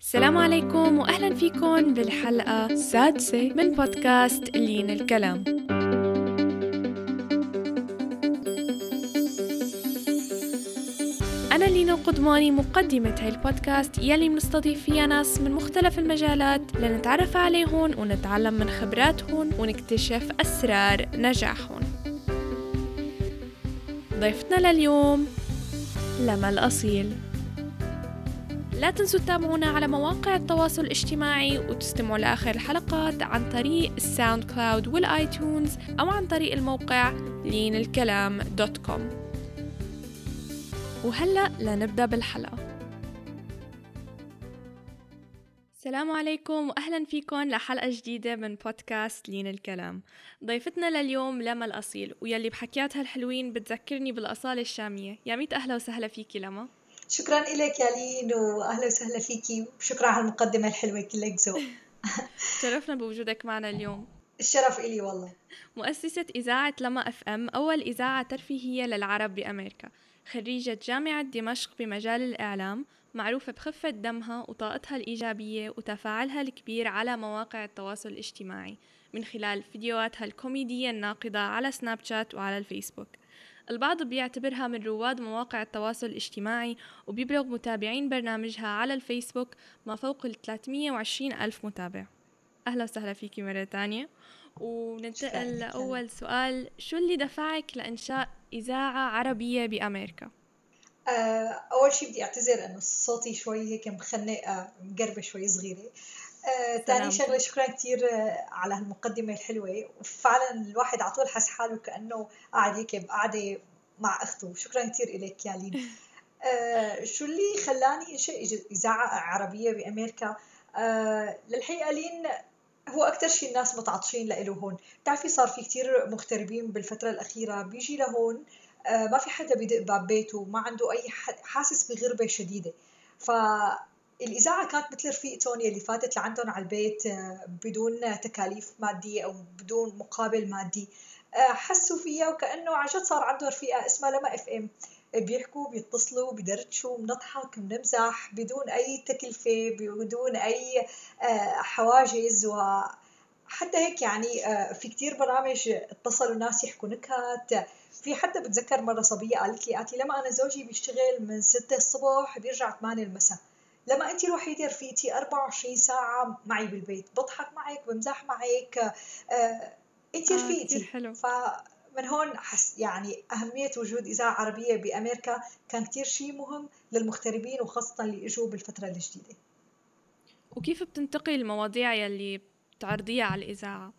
السلام عليكم واهلا فيكم بالحلقة السادسة من بودكاست لين الكلام. أنا لينا قدماني مقدمة هاي البودكاست يلي بنستضيف فيها ناس من مختلف المجالات لنتعرف عليهم ونتعلم من خبراتهم ونكتشف أسرار نجاحهم ضيفتنا لليوم لما الأصيل لا تنسوا تتابعونا على مواقع التواصل الاجتماعي وتستمعوا لآخر الحلقات عن طريق ال SoundCloud وال iTunes أو عن طريق الموقع لين الكلام dot com وهلأ لنبدأ بالحلقة. السلام عليكم واهلا فيكم لحلقة جديدة من بودكاست لين الكلام. ضيفتنا لليوم لما الأصيل ويلي بحكياتها الحلوين بتذكرني بالأصالة الشامية. يا ميت أهلا وسهلا فيكي لما. شكرا لك يا لين واهلا وسهلا فيكي وشكرا على المقدمة الحلوة كلك ذوق شرفنا بوجودك معنا اليوم. الشرف إلي والله. مؤسسة إذاعة لما أف أم أول إذاعة ترفيهية للعرب بأمريكا. خريجة جامعة دمشق بمجال الإعلام معروفة بخفة دمها وطاقتها الإيجابية وتفاعلها الكبير على مواقع التواصل الاجتماعي من خلال فيديوهاتها الكوميدية الناقدة على سناب شات وعلى الفيسبوك. البعض بيعتبرها من رواد مواقع التواصل الاجتماعي وبيبلغ متابعين برنامجها على الفيسبوك ما فوق ال 320 ألف متابع. أهلا وسهلا فيكي مرة تانية. وننتقل لأول سؤال. شو اللي دفعك لإنشاء إذاعة عربية بأمريكا؟ آه، أول شيء بدي أعتذر إنه صوتي شوي هيك مخنقة مقربة شوي صغيرة. ثاني آه، شغلة شكرا كثير آه، على هالمقدمة الحلوة. وفعلا الواحد على طول حس حاله كأنه قاعد هيك بقعدة مع أخته. شكرا كثير لك يا لين آه شو اللي خلاني أنشئ إذاعة عربية بأمريكا؟ آه للحقيقة لين هو أكثر شيء الناس متعطشين له هون. بتعرفي صار في كثير مغتربين بالفترة الأخيرة بيجي لهون آه ما في حدا بيدق باب بيته ما عنده أي حد حاسس بغربة شديدة. ف الإذاعة كانت مثل رفيقتهم يلي فاتت لعندهم على البيت آه، بدون تكاليف مادية أو بدون مقابل مادي. آه، حسوا فيها وكأنه عن جد صار عندهم رفيقة اسمها لما اف إم. بيحكوا بيتصلوا بيدردشوا بنضحك بنمزح بدون أي تكلفة بدون أي آه، حواجز. و حتى هيك يعني في كتير برامج اتصلوا ناس يحكوا نكت. في حتى بتذكر مرة صبية قالت لي قالت لي لما أنا زوجي بيشتغل من 6 الصبح بيرجع 8 المساء. لما أنت الوحيدة رفيقتي 24 ساعة معي بالبيت بضحك معك بمزح معك آه أنت رفيقتي. آه حلو. فمن هون حس يعني أهمية وجود إذاعة عربية بأمريكا كان كثير شيء مهم للمغتربين وخاصة اللي إجوا بالفترة الجديدة. وكيف بتنتقي المواضيع يلي بتعرضيها على الإذاعة؟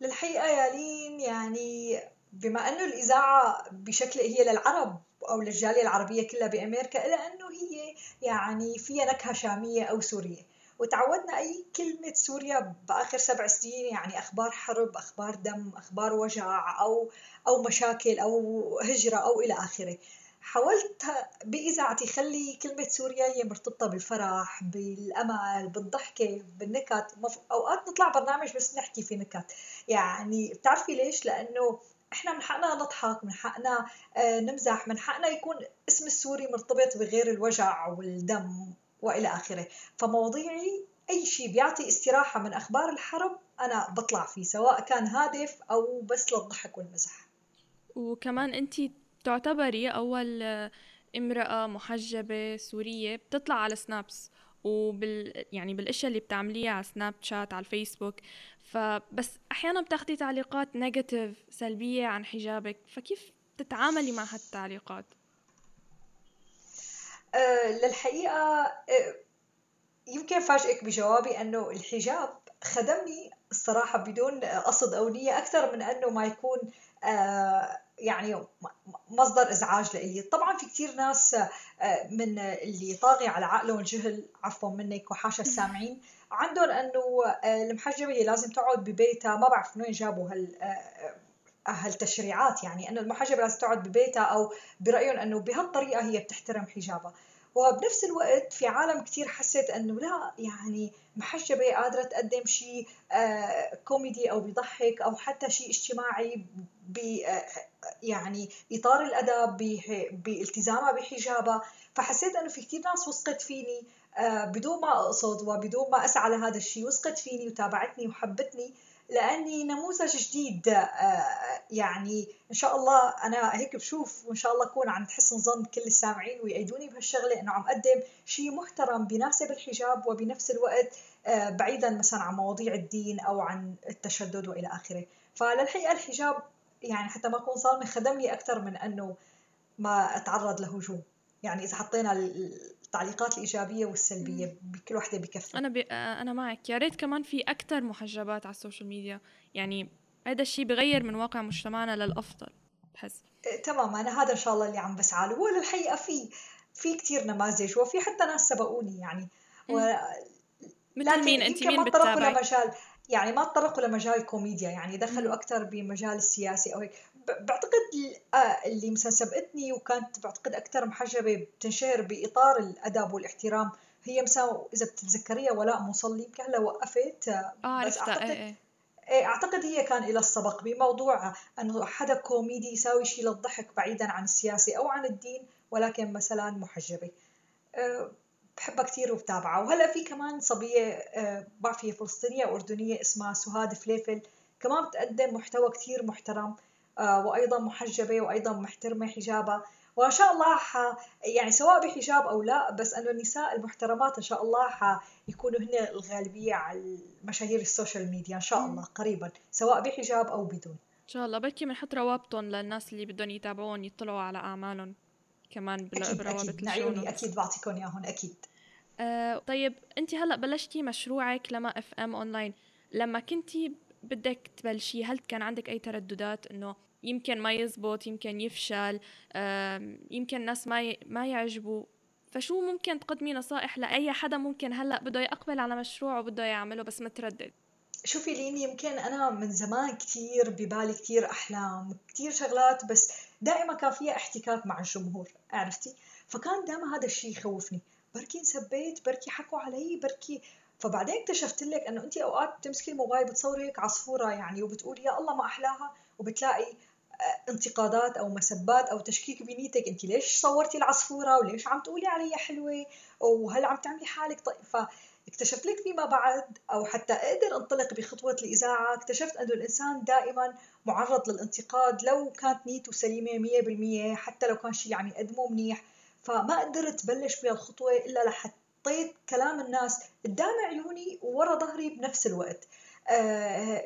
للحقيقة يا لين يعني بما إنه الإذاعة بشكل هي للعرب أو للجالية العربية كلها بأمريكا إلا أنه هي يعني فيها نكهة شامية أو سورية. وتعودنا أي كلمة سوريا بآخر سبع سنين يعني أخبار حرب أخبار دم أخبار وجع أو أو مشاكل أو هجرة أو إلى آخره. حاولت بإذاعتي خلي كلمة سوريا هي مرتبطة بالفرح بالأمل بالضحكة بالنكت. أوقات نطلع برنامج بس نحكي في نكت. يعني بتعرفي ليش؟ لأنه إحنا من حقنا نضحك من حقنا آه، نمزح من حقنا يكون اسم السوري مرتبط بغير الوجع والدم وإلى آخره. فمواضيعي أي شيء بيعطي استراحة من أخبار الحرب أنا بطلع فيه سواء كان هادف أو بس للضحك والمزح. وكمان أنت تعتبري أول امرأة محجبة سورية بتطلع على Snaps وبال يعني بالأشياء اللي بتعمليها على Snapchat على الفيسبوك. فبس أحيانا بتاخدي تعليقات negative سلبية عن حجابك. فكيف تتعاملي مع هالتعليقات؟ أه للحقيقة أه يمكن فاجئك بجوابي إنه الحجاب خدمني الصراحة بدون قصد أو نية أكثر من إنه ما يكون أه يعني مصدر إزعاج لإلي. طبعا في كثير ناس آه، من اللي طاغي على عقلهم الجهل عفوا منك وحاشا السامعين عندهم إنه آه، المحجبة هي لازم تقعد ببيتها. ما بعرف من وين جابوا هال آه، هالتشريعات يعني إنه المحجبة لازم تقعد ببيتها أو برأيهم إنه بهالطريقة هي بتحترم حجابها. وبنفس الوقت في عالم كثير حست إنه لا يعني محجبه قادرة تقدم شيء كوميدي أو بيضحك أو حتى شيء اجتماعي يعني إطار الأدب بإلتزامها بحجابها. فحسيت إنه في كثير ناس وثقت فيني بدون ما أقصد وبدون ما أسعى لهذا الشيء وثقت فيني وتابعتني وحبتني لأني نموذج جديد آه، يعني إن شاء الله أنا هيك بشوف وإن شاء الله اكون عند حسن ظن كل السامعين ويأيدوني بهالشغلة إنه عم أقدم شيء محترم بيناسب الحجاب وبنفس الوقت آه، بعيدا مثلا عن مواضيع الدين أو عن التشدد وإلى آخره. فللحقيقة الحجاب يعني حتى ما أكون صارمة خدمني أكثر من أنه ما أتعرض لهجوم. يعني إذا حطينا التعليقات الإيجابية والسلبية بكل وحدة بكفي. أنا ب... أنا معك. يا ريت كمان في أكثر محجبات على ال social media. يعني هذا الشيء بغير من واقع مجتمعنا للأفضل. بحس. إيه تمام. أنا هذا إن شاء الله اللي عم بسعى له. وللحقيقة في في كثير نماذج وفي حتى ناس سبقوني يعني. و... مثل مين؟ أنت مين بتتابعي؟ لمجال يعني ما تطرقوا لمجال الكوميديا. يعني دخلوا أكثر بمجال السياسي أو هيك. بعتقد آه، اللي مثلا سبقتني وكانت بعتقد أكثر محجبة بتنشهر بإطار الأدب والاحترام هي مثلا إذا بتتذكريها ولاء مصلي. يمكن هلا وقفت آه عرفتها. أعتقد إيه. إيه. أعتقد هي كان لها السبق بموضوع انه حدا كوميدي يساوي شيء للضحك بعيدا عن السياسة أو عن الدين ولكن مثلا محجبه أه بحبها كثير وبتابعها وهلأ في كمان صبية بعرف هي فلسطينية اردنيه اسمها سهاد فليفل. كمان بتقدم محتوى كثير محترم وأيضا محجبة وأيضا محترمة حجابها. وإن شاء الله ح... يعني سواء بحجاب أو لا بس أنه النساء المحترمات إن شاء الله حيكونوا هن الغالبية على مشاهير ال social media إن شاء الله قريبا سواء بحجاب أو بدون. إن شاء الله بركي بنحط روابطهم للناس اللي بدهم يتابعون يطلعوا على أعمالهم كمان أكيد عيوني أكيد. بعطيكم اياهم أكيد آه طيب انت هلأ بلشتي مشروعك لما FM online لما كنتي بدك تبلشي هل كان عندك أي ترددات إنه يمكن ما يزبط يمكن يفشل يمكن الناس ما ما يعجبوا. فشو ممكن تقدمي نصائح لأي حدا ممكن هلأ بده يقبل على مشروع وبده يعمله بس متردد؟ شوفي ليني يمكن أنا من زمان كتير ببالي كتير أحلام كتير شغلات بس دائما كان فيها احتكاك مع الجمهور عرفتي؟ فكان دائما هذا الشيء يخوفني. بركي انسبيت بركي حكوا علي بركي فبعدين اكتشفت لك إنه انت أوقات بتمسكي الموبايل بتصوري هيك عصفورة يعني وبتقولي يا الله ما أحلاها. وبتلاقي انتقادات أو مسبات أو تشكيك بنيتك. انت ليش صورتي العصفورة؟ وليش عم تقولي علي حلوة؟ وهل عم تعملي حالك طيب فاكتشفت لك فيما بعد أو حتى أقدر انطلق بخطوة الإذاعة. اكتشفت أنه الإنسان دائما معرض للانتقاد لو كانت نيته سليمة 100% حتى لو كان شيء عم يقدمه منيح. فما قدرت بلش بهالخطوة إلا لحطيت كلام الناس قدام عيوني وورا ظهري بنفس الوقت. آه،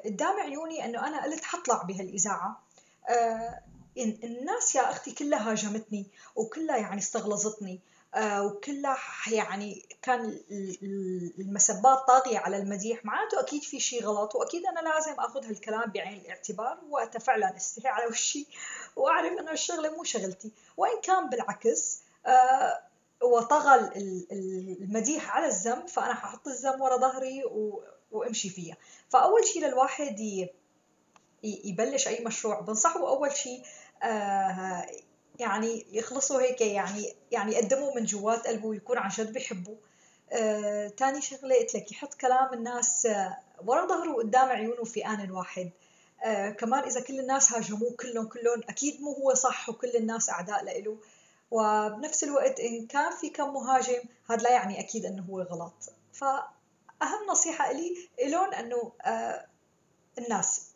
قدام عيوني إنه أنا قلت حطلع بهالإذاعة. آه، الناس يا أختي كلها هاجمتني وكلها يعني استغلظتني. آه، وكلها يعني كان المسبات طاغية على المديح. معناته أكيد في شيء غلط وأكيد أنا لازم أخذ هالكلام بعين الاعتبار وقتها فعلا استحي على وشي وأعرف أنه الشغلة مو شغلتي. وإن كان بالعكس آه، وطغى المديح على الذنب فأنا ححط الذنب ورا ظهري وامشي فيها. فأول شيء للواحد يبلش أي مشروع بنصحه أول شيء آه، يعني يخلصوا هيك يعني يعني يقدموا من جوات قلبه ويكون عن جد بيحبوا آه، شغلة قلت لك يحط كلام الناس آه، ورا ظهره وقدام عيونه في آن واحد آه، كمان إذا كل الناس هاجموه كلهم كلهم أكيد مو هو صح وكل الناس أعداء لإله. وبنفس الوقت إن كان في كم مهاجم هذا لا يعني أكيد إنه هو غلط. فاهم نصيحة لي لهم أنه آه الناس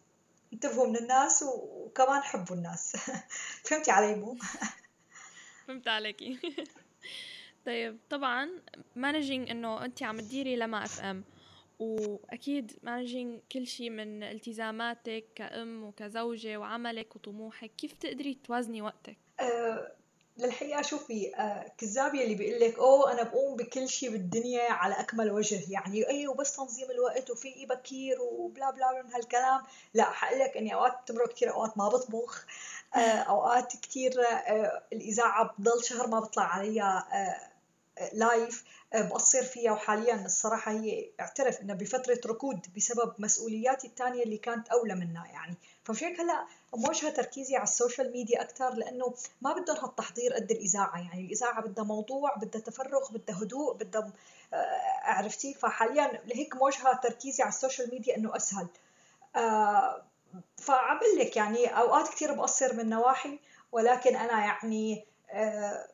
انتبهوا من الناس وكمان حبوا الناس. فهمتي علي مو؟ فهمت عليكي طيب طبعا managing إنه انت عم تديري لما FM وأكيد managing كل شيء من التزاماتك كأم وكزوجة وعملك وطموحك. كيف تقدري توازني وقتك؟ أه للحقيقة شوفي آه كذاب يلي بيقول لك أوه أنا بقوم بكل شيء بالدنيا على أكمل وجه. يعني أي وبس تنظيم الوقت وفي بكير وبلا بلا من هالكلام. لا حقول لك إني أوقات بتمرق كثير أوقات ما بطبخ آه أوقات كثير آه الإذاعة بضل شهر ما بطلع عليها لايف آه، بقصر فيها. وحاليا الصراحة هي اعترف انها بفترة ركود بسبب مسؤولياتي الثانية اللي كانت أولى منها يعني. فمشان هلأ موجهة تركيزي على ال social media أكثر لأنه ما بدهم هالتحضير قد الإذاعة يعني. الإذاعة بدها موضوع بدها تفرغ بدها هدوء بدها آه، عرفتي؟ فحاليا لهيك موجهة تركيزي على ال social media إنه أسهل. آه فعبل لك يعني أوقات كثير بقصر من نواحي ولكن أنا يعني آه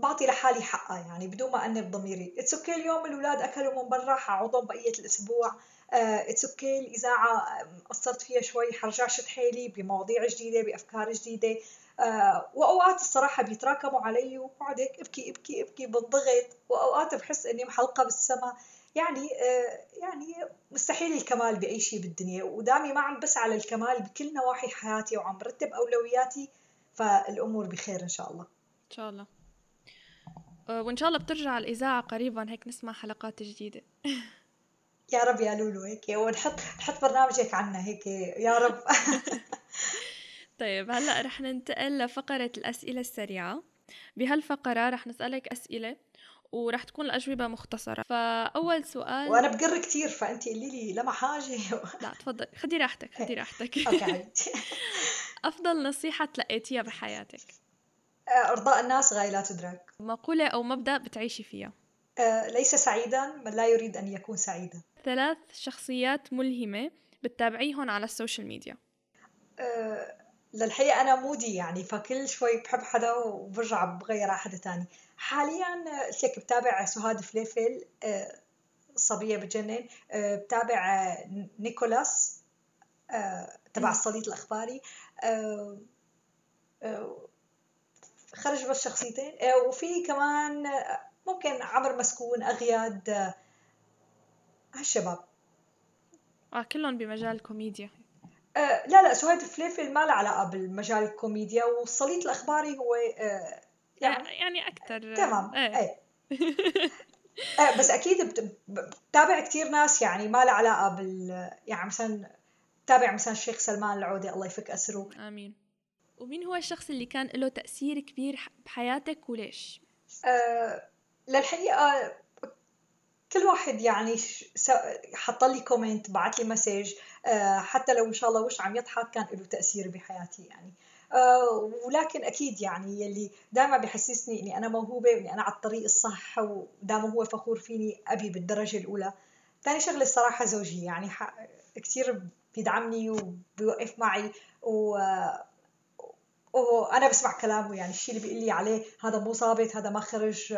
بعطي لحالي حقها يعني بدون ما أنب ضميري. it's okay اليوم الأولاد أكلوا من برا حعوضهم بقية الأسبوع. it's uh, okay الاذاعه قصرت فيها شوي حرجع شد حيلي بمواضيع جديدة بأفكار جديدة. Uh, وأوقات الصراحة بيتراكموا علي وبقعد هيك إبكي إبكي إبكي بالضغط. وأوقات بحس إني محلقة بالسما. يعني uh, يعني مستحيل الكمال بأي شيء بالدنيا. ودامي ما عم بسعى للكمال بكل نواحي حياتي وعم برتب أولوياتي فالأمور بخير إن شاء الله. إن شاء الله. وإن شاء الله بترجع الإذاعة قريبا هيك نسمع حلقات جديدة. يا رب يا لولو هيك ونحط نحط برنامجك عنا هيك يا رب. طيب هلأ رح ننتقل لفقرة الأسئلة السريعة. بهالفقرة رح نسألك أسئلة ورح تكون الأجوبة مختصرة. فأول سؤال وأنا بقر كتير فأنت قولي لي لما حاجة لا تفضل خدي راحتك خدي راحتك. أفضل نصيحة تلقيتيها بحياتك. إرضاء الناس غاية لا تدرك. مقولة أو مبدأ بتعيشي فيها. ليس سعيدا من لا يريد أن يكون سعيدا. ثلاث شخصيات ملهمة بتتابعيهم على ال social media. أه للحقيقة أنا moody يعني فكل شوي بحب حدا وبرجع بغير على حدا تاني. حاليا لك بتابع سهاد فليفل أه صبية بتجنن أه بتابع نيكولاس تبع السليط الأخباري خرج بس شخصيتين. وفي كمان ممكن عمر مسكون أغياد هالشباب. آه كلهم بمجال الكوميديا آه لا لا سهاد فليفل ما له علاقة بالمجال الكوميديا والسليط الأخباري هو آه يعني يعني أكثر تمام. إيه, إيه. آه بس أكيد بتابع كثير ناس يعني ما له علاقة بال يعني مثلا بتابع مثلا الشيخ سلمان العودة الله يفك أسره. آمين. ومين هو الشخص اللي كان له تأثير كبير بحياتك وليش؟ آه للحقيقة كل واحد يعني حط لي comment بعت لي message آه حتى لو إن شاء الله وش عم يضحك كان له تأثير بحياتي يعني آه ولكن أكيد يعني يلي دائما بحسسني إني أنا موهوبة وإني أنا على الطريق الصح ودائما هو فخور فيني أبي بالدرجة الأولى ثاني شغلة الصراحة زوجي يعني كثير بيدعمني وبيوقف معي و وأنا بسمع كلامه يعني الشيء اللي بيقول لي عليه هذا مو ظابط هذا ما خرج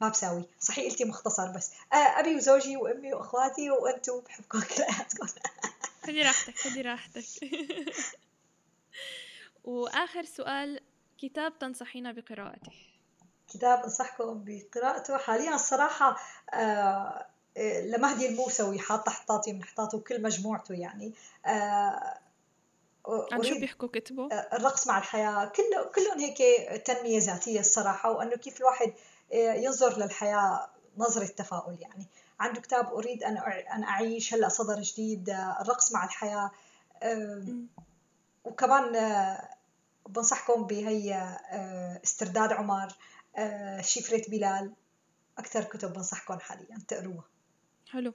ما بساوي. صحيح قلتي مختصر بس. أبي وزوجي وأمي وأخواتي وأنتم بحبكم كلياتكم. خدي راحتك خدي راحتك. وآخر سؤال كتاب تنصحينا بقراءته؟ كتاب أنصحكم بقراءته. حاليا الصراحة آه لمهدي الموسوي حاطة حطاتي من حطاته وكل مجموعته يعني. آه عن شو بيحكوا كتبه؟ الرقص مع الحياة. كله كلهم هيك تنمية ذاتية الصراحة وأنه كيف الواحد ينظر للحياة نظرة تفاؤل يعني. عنده كتاب أريد أن أن أعيش هلأ صدر جديد الرقص مع الحياة. وكمان بنصحكم بهي استرداد عمر شفرة بلال. أكثر كتب بنصحكم حاليا تقروها. حلو.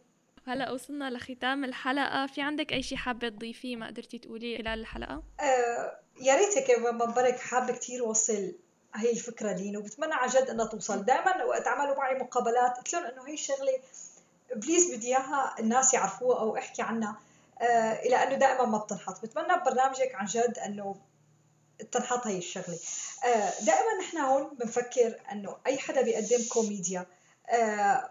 هلا وصلنا لختام الحلقة. في عندك أي شيء حابة تضيفيه ما قدرتي تقوليه خلال الحلقة؟ آه يا ريت هيك منبرك حابة كثير وصل هي الفكرة لين وبتمنى عن جد إنها توصل. دائما وقت عملوا معي مقابلات قلت لهم إنه هي الشغلة please بدي إياها الناس يعرفوها أو أحكي عنها. آه إلى أنه دائما ما بتنحط. بتمنى ببرنامجك عن جد إنه تنحط هي الشغلة. آه دائما نحن هون بنفكر إنه أي حدا بيقدم كوميديا. آه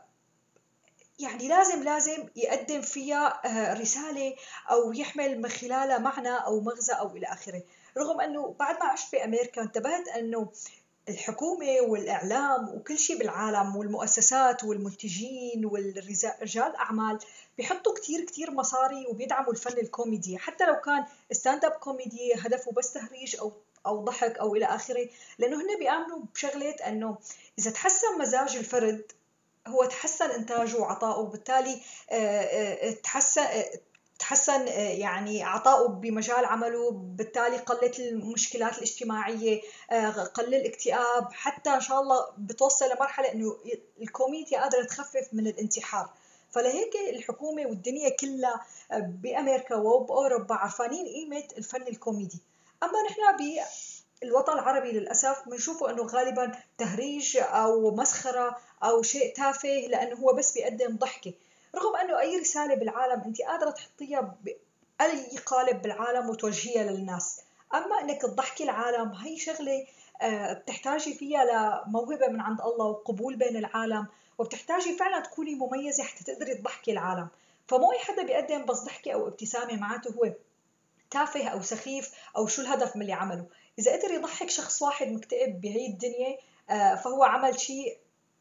يعني لازم لازم يقدم فيها رسالة أو يحمل من خلالها معنى أو مغزى أو إلى آخره. رغم أنه بعد ما عشت بأمريكا انتبهت أنه الحكومة والإعلام وكل شيء بالعالم والمؤسسات والمنتجين والرجال أعمال بيحطوا كتير كتير مصاري وبيدعموا الفن الكوميدي. حتى لو كان stand-up comedy هدفه بس تهريج أو أو ضحك أو إلى آخره لأنه هن بيآمنوا بشغلة أنه إذا تحسن مزاج الفرد هو تحسن إنتاجه وعطائه وبالتالي تحسن تحسن يعني عطائه بمجال عمله بالتالي قلت المشكلات الاجتماعية قل الاكتئاب حتى إن شاء الله بتوصل لمرحلة إنه الكوميديا قادرة تخفف من الانتحار. فلهيك الحكومة والدنيا كلها بأمريكا وبأوروبا عرفانين قيمة الفن الكوميدي. أما نحن الوطن العربي للأسف بنشوفه أنه غالبا تهريج أو مسخرة أو شيء تافه لأنه هو بس بيقدم ضحكة. رغم أنه أي رسالة بالعالم أنت قادرة تحطيها بأي قالب بالعالم وتوجهيها للناس. أما أنك تضحكي العالم هي شغلة آه، بتحتاجي فيها لموهبة من عند الله وقبول بين العالم وبتحتاجي فعلا تكوني مميزة حتى تقدري تضحكي العالم. فمو أي حدا بيقدم بس ضحكة أو ابتسامة معناته هو تافه أو سخيف أو شو الهدف من اللي عمله. إذا قدر يضحك شخص واحد مكتئب بهي الدنيا آه، فهو عمل شيء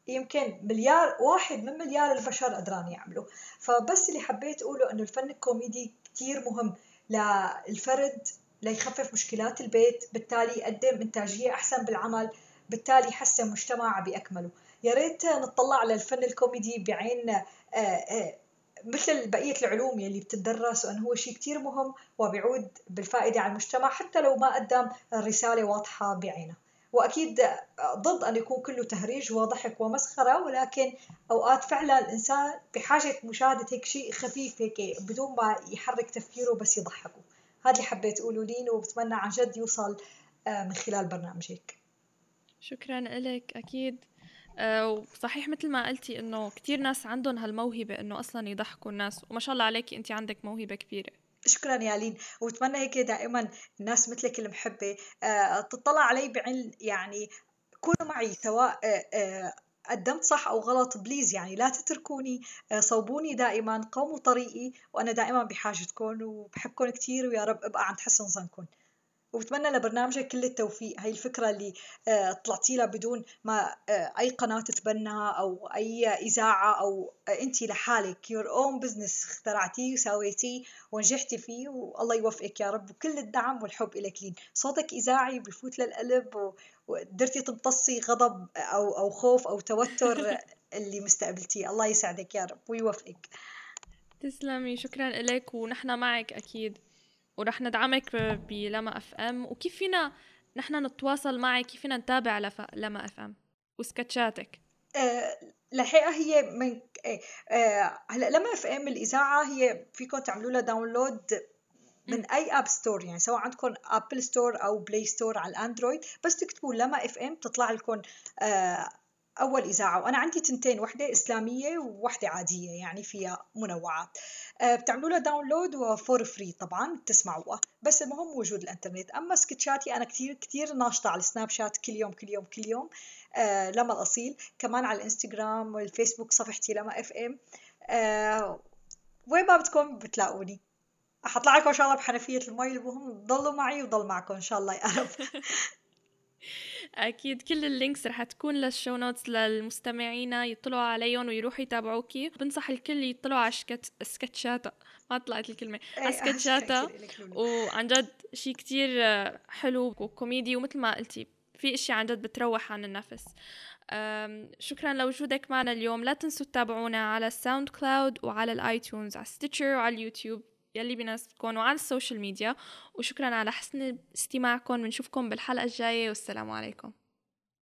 يمكن مليار واحد من مليار البشر قدران يعملوا فبس اللي حبيت أقوله أنه الفن الكوميدي كتير مهم للفرد ليخفف مشكلات البيت بالتالي يقدم إنتاجية أحسن بالعمل بالتالي يحسن مجتمع بأكمله. يا ريت نطلع على الفن الكوميدي بعين آه، آه، مثل بقية العلوم يلي بتدرس وأنه هو شيء كتير مهم وبيعود بالفائدة على المجتمع حتى لو ما قدم رسالة واضحة بعينها وأكيد ضد أن يكون كله تهريج وضحك ومسخرة ولكن أوقات فعلا الإنسان بحاجة مشاهدة هيك شيء خفيف هيك بدون ما يحرك تفكيره بس يضحكه. هذا اللي حبيت اقوله لين وبتمنى عن جد يوصل آه، من خلال برنامجك. شكرا لك. أكيد آه، وصحيح مثل ما قلتي إنه كثير ناس عندهم هالموهبة إنه أصلا يضحكوا الناس وما شاء الله عليكي انت عندك موهبة كبيرة. شكرا يا لين. وبتمنى هيك دائما الناس مثلك المحبه آه، تطلع علي بعين يعني كونوا معي سواء آه، قدمت صح أو غلط بليز يعني لا تتركوني صوبوني دائما قوموا طريقي وأنا دائما بحاجتكم وبحبكم كثير ويا رب أبقى عند حسن ظنكم. وبتمنى لبرنامجك كل التوفيق. هاي الفكرة اللي آه، طلعتي لها بدون ما آه، أي قناة تتبناها أو أي إذاعة أو آه، أنت لحالك. Your own business. اخترعتيه وسويتيه ونجحتي فيه والله يوفقك يا رب. وكل الدعم والحب إلك لين. صوتك إذاعي بفوت للقلب وقدرتي تمتصي غضب أو أو خوف أو توتر اللي مستقبلتيه. الله يسعدك يا رب ويوفقك. تسلمي. شكرا لك ونحن معك أكيد. ورح ندعمك بلما FM. وكيف فينا نحن نتواصل معك؟ كيف فينا نتابع لف... لما FM؟ وسكتشاتك. أه الحقيقة هي من أه هلأ لما FM الإذاعة هي فيكم تعملوا لها download من أي app store يعني سواء عندكم Apple Store أو Play Store على الأندرويد بس تكتبوا لما FM تطلع لكم أه أول إذاعة وأنا عندي تنتين وحده إسلامية ووحده عادية يعني فيها منوعات آه، بتعملوا لها download و for free طبعا بتسمعوها. بس المهم وجود الإنترنت. أما سكتشاتي أنا كثير كثير ناشطة على السناب شات كل يوم كل يوم كل يوم. آه لما الأصيل. كمان على الانستغرام والفيسبوك صفحتي لما FM آه وين ما بدكم بتلاقوني. حطلع لكم إن شاء الله بحنفية المي المهم ضلوا معي وضل معكم إن شاء الله يا رب. أكيد كل ال links رح تكون لل show notes للمستمعين يطلعوا عليهم ويروحوا يتابعوكي بنصح الكل يطلعوا على شكت... سكتشاتا. ما طلعت الكلمة. على سكتشاتا. وعن جد شيء كتير حلو وكوميدي ومثل ما قلتي في اشياء عن جد بتروح عن النفس. شكرا لوجودك معنا اليوم. لا تنسوا تتابعونا على ال SoundCloud وعلى ال iTunes على Stitcher وعلى اليوتيوب. يلي بيناسبكم وعلى ال social media وشكرا على حسن استماعكم بنشوفكم بالحلقة الجاية والسلام عليكم.